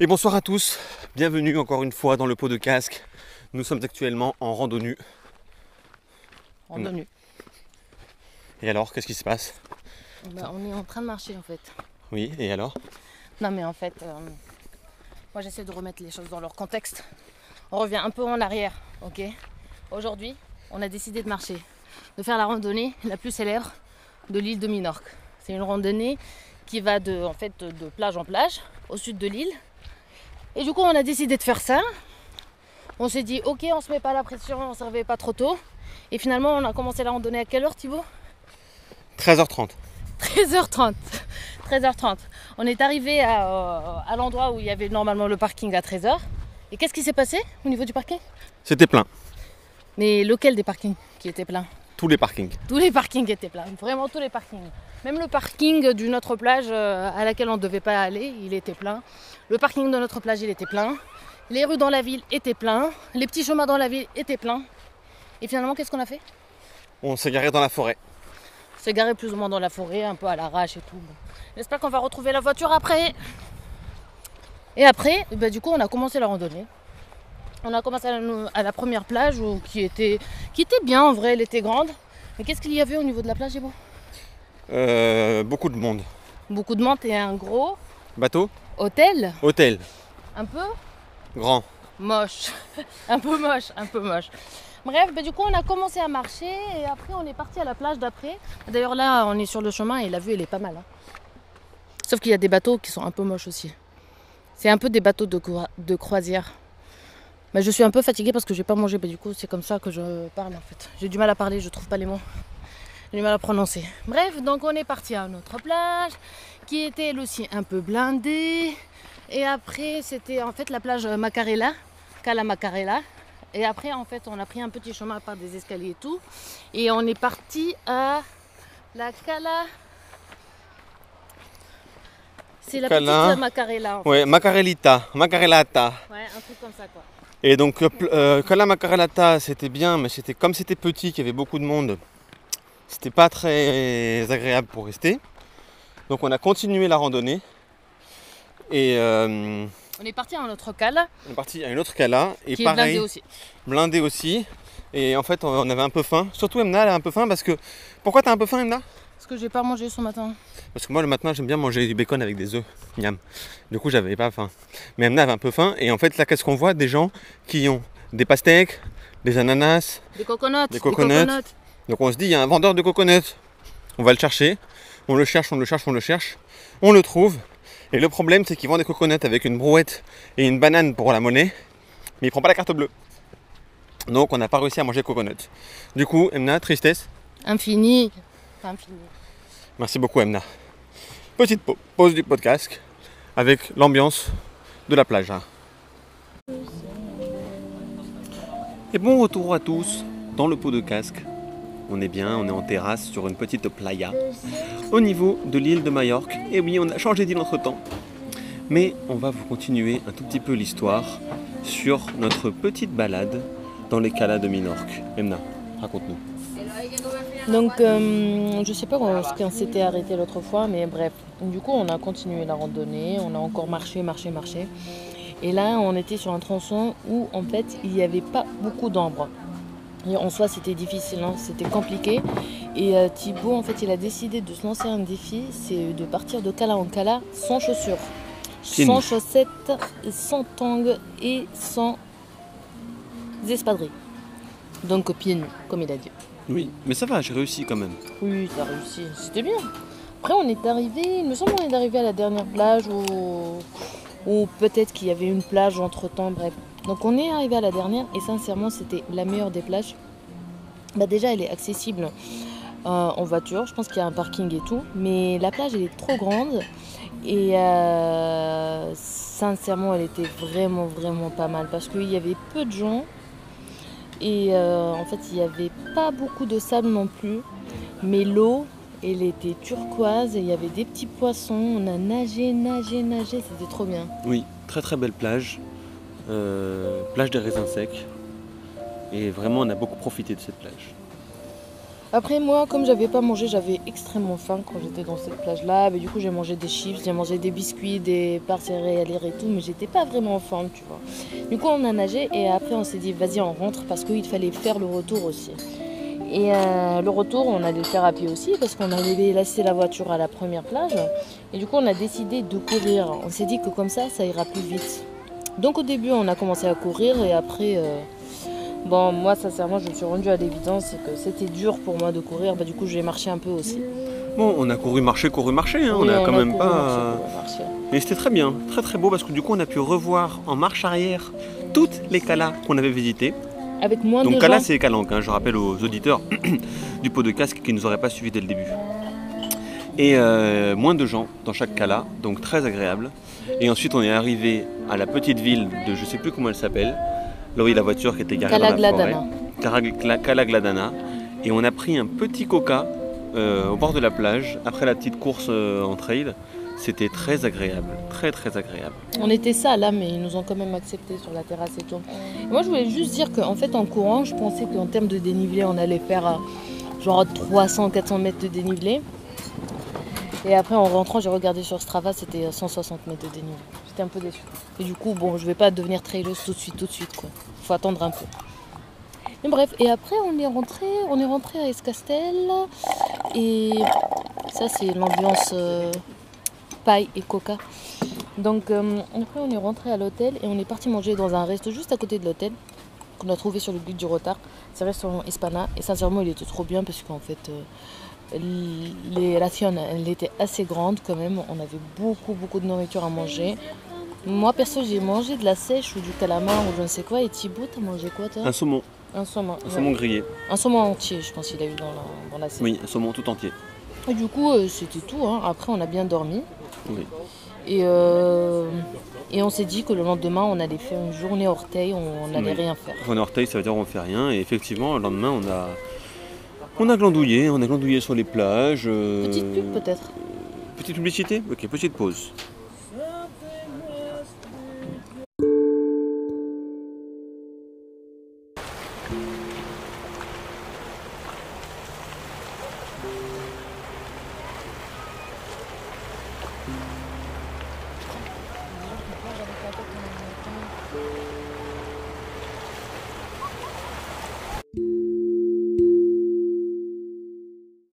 Et bonsoir à tous, bienvenue encore une fois dans le pot de casque. Nous sommes actuellement en randonnée. Randonnée. Et alors, qu'est-ce qui se passe? Bah, on est en train de marcher en fait. Oui, et alors? Non mais en fait, euh, moi j'essaie de remettre les choses dans leur contexte. On revient un peu en arrière, ok? Aujourd'hui, on a décidé de marcher, de faire la randonnée la plus célèbre de l'île de Minorque. C'est une randonnée qui va de, en fait, de plage en plage, au sud de l'île. Et du coup, on a décidé de faire ça. On s'est dit, ok, on se met pas la pression, on ne se réveille pas trop tôt. Et finalement, on a commencé la randonnée à quelle heure, Thibaut 13h30. 13h30. 13h30. On est arrivé à, à l'endroit où il y avait normalement le parking à 13h. Et qu'est-ce qui s'est passé au niveau du parking? C'était plein, Mais lequel des parkings qui était plein? Tous les parkings. Tous les parkings étaient pleins, vraiment tous les parkings. Même le parking d'une autre plage euh, à laquelle on ne devait pas aller, il était plein. Le parking de notre plage, il était plein. Les rues dans la ville étaient pleins. Les petits chemins dans la ville étaient pleins. Et finalement, qu'est-ce qu'on a fait? On s'est garé dans la forêt. s'est garé plus ou moins dans la forêt, un peu à l'arrache et tout. J'espère qu'on va retrouver la voiture après. Et après, bah, du coup, on a commencé la randonnée. On a commencé à la, à la première plage où- qui, était, qui était bien en vrai, elle était grande. Mais qu'est-ce qu'il y avait au niveau de la plage, Ibo Euh, beaucoup de monde. Beaucoup de monde et un gros Bateau, hôtel, hôtel, un peu? Grand. moche. un peu moche, un peu moche. Bref, bah, du coup, on a commencé à marcher et après, on est parti à la plage d'après. D'ailleurs, là, on est sur le chemin et la vue, elle est pas mal. hein. Sauf qu'il y a des bateaux qui sont un peu moches aussi. C'est un peu des bateaux de croisière. Mais je suis un peu fatiguée parce que j'ai pas mangé. Bah, du coup, c'est comme ça que je parle en fait. J'ai du mal à parler, je trouve pas les mots. J'ai du mal à prononcer. Bref, donc on est parti à notre plage qui était elle aussi un peu blindée. Et après, c'était en fait la plage Macarella, Cala Macarella. Et après, en fait, on a pris un petit chemin par des escaliers et tout. Et on est parti à la Cala. C'est la Cala. petite Macarella. En fait. Ouais, Macarelita, Macarelata. Ouais, un truc comme ça quoi. Et donc, euh, euh, Cala Macarelata, c'était bien, mais c'était comme c'était petit, qu'il y avait beaucoup de monde, c'était pas très agréable pour rester. Donc, on a continué la randonnée. Et euh, On est parti à un autre Cala on est parti à une autre Cala. Et qui est pareil, blindé aussi. blindé aussi. Et en fait, on on avait un peu faim. Surtout Emna, elle a un peu faim parce que. Pourquoi t'as un peu faim, Emna? Parce que j'ai pas mangé ce matin. Parce que moi, le matin, j'aime bien manger du bacon avec des œufs. Miam. Du coup, j'avais pas faim. Mais Emna avait un peu faim. Et en fait, là, qu'est-ce qu'on voit? Des gens qui ont des pastèques, des ananas. Des coconuts. Des coconuts. Donc, on se dit, il y a un vendeur de coconuts. On va le chercher. On le cherche, on le cherche, on le cherche. On le trouve. Et le problème, c'est qu'il vend des coconuts avec une brouette et une banane pour la monnaie. Mais il prend pas la carte bleue. Donc, on n'a pas réussi à manger coconuts. Du coup, Emna, tristesse. Merci beaucoup Emna. Petite pa- pause du podcast avec l'ambiance de la plage. hein. Et bon retour à tous dans le pot de casque. On est bien, on est en terrasse sur une petite playa au niveau de l'île de Majorque. Et oui, on a changé d'île entre temps. Mais on va vous continuer un tout petit peu l'histoire sur notre petite balade dans les calas de Minorque. Emna, raconte-nous. Donc, euh, je sais pas où est-ce qu'on s'était arrêté l'autre fois, mais bref. Du coup, on a continué la randonnée, on a encore marché, marché, marché. Et là, on était sur un tronçon où, en fait, il n'y avait pas beaucoup d'ombre. En soi, c'était difficile, hein, c'était compliqué. Et euh, Thibaut, en fait, il a décidé de se lancer un défi, c'est de partir de cala en cala sans chaussures. Sans chaussettes, sans tongs et sans espadrilles. Donc pieds nus, comme il a dit. Oui, mais ça va, j'ai réussi quand même. Oui, t'as réussi. C'était bien. Après, on est arrivé, il me semble qu'on est arrivé à la dernière plage ou, ou peut-être qu'il y avait une plage entre temps, bref. Donc, on est arrivé à la dernière et sincèrement, c'était la meilleure des plages. Bah, déjà, elle est accessible euh, en voiture. Je pense qu'il y a un parking et tout. Mais la plage, elle est trop grande. Et euh, sincèrement, elle était vraiment, vraiment pas mal parce qu'il y avait peu de gens. Et euh, en fait, il n'y avait pas beaucoup de sable non plus. Mais l'eau, elle était turquoise et il y avait des petits poissons. On a nagé, nagé, nagé. C'était trop bien. Oui, très très belle plage. Euh, plage des raisins secs. Et vraiment, on a beaucoup profité de cette plage. Après moi, comme j'avais pas mangé, j'avais extrêmement faim quand j'étais dans cette plage-là. Du coup, j'ai mangé des chips, j'ai mangé des biscuits, des parts céréalières et tout, mais j'étais pas vraiment en forme, tu vois. Du coup, on a nagé et après, on s'est dit, vas-y, on rentre parce qu'il fallait faire le retour aussi. Et euh, le retour, on allait le faire à pied aussi parce qu'on allait laisser la voiture à la première plage. Et du coup, on a décidé de courir. On s'est dit que comme ça, ça ira plus vite. Donc au début, on a commencé à courir et après. euh, Bon, moi, sincèrement, je me suis rendue à l'évidence c'est que c'était dur pour moi de courir. Bah, du coup, j'ai marché un peu aussi. Bon, on a couru, marché, couru, marché. hein, Oui, on a quand même couru, pas. marché, couru. Mais c'était très bien, très très beau parce que du coup on a pu revoir en marche arrière toutes les calas qu'on avait visitées. Avec moins Donc de Cala gens. c'est Calanque, hein, je rappelle aux auditeurs du pot de casque qui ne nous auraient pas suivis dès le début. Et euh, moins de gens dans chaque Cala, donc très agréable. Et ensuite on est arrivé à la petite ville de je sais plus comment elle s'appelle, là où il y a la voiture qui était garée dans la forêt. Calagladana. Et on a pris un petit coca euh, au bord de la plage après la petite course euh, en trail. C'était très agréable, très très agréable. On était ça là, mais ils nous ont quand même accepté sur la terrasse et tout. Et moi, je voulais juste dire qu'en fait, en courant, je pensais qu'en termes de dénivelé, on allait faire euh, genre 300-400 mètres de dénivelé. Et après, en rentrant, j'ai regardé sur Strava, c'était euh, 160 mètres de dénivelé. J'étais un peu déçue. Et du coup, bon, je vais pas devenir traileuse tout de suite, tout de suite, quoi. Faut attendre un peu. Mais bref, et après, on est rentré, on est rentré à Escastel. Et ça, c'est l'ambiance euh, paille et coca. Donc euh, après on est rentré à l'hôtel et on est parti manger dans un resto juste à côté de l'hôtel qu'on a trouvé sur le guide du retard. C'est un restaurant Hispana et sincèrement il était trop bien parce qu'en fait euh, les rations elles étaient assez grandes quand même. On avait beaucoup beaucoup de nourriture à manger. Moi perso j'ai mangé de la sèche ou du calamar ou je ne sais quoi et Thibaut t'as mangé quoi toi Un saumon, Un saumon. un ouais. saumon grillé. Un saumon entier je pense qu'il a eu dans la, dans l'assiette. Oui, un saumon tout entier. Et du coup euh, c'était tout. hein. Après on a bien dormi. Oui. Et, euh, et on s'est dit que le lendemain, on allait faire une journée orteil, on n'allait Oui. rien faire. On est orteil, ça veut dire on fait rien. Et effectivement, le lendemain, on a, on a glandouillé, on a glandouillé sur les plages. euh, Petite pub peut-être Petite publicité? Ok, petite pause.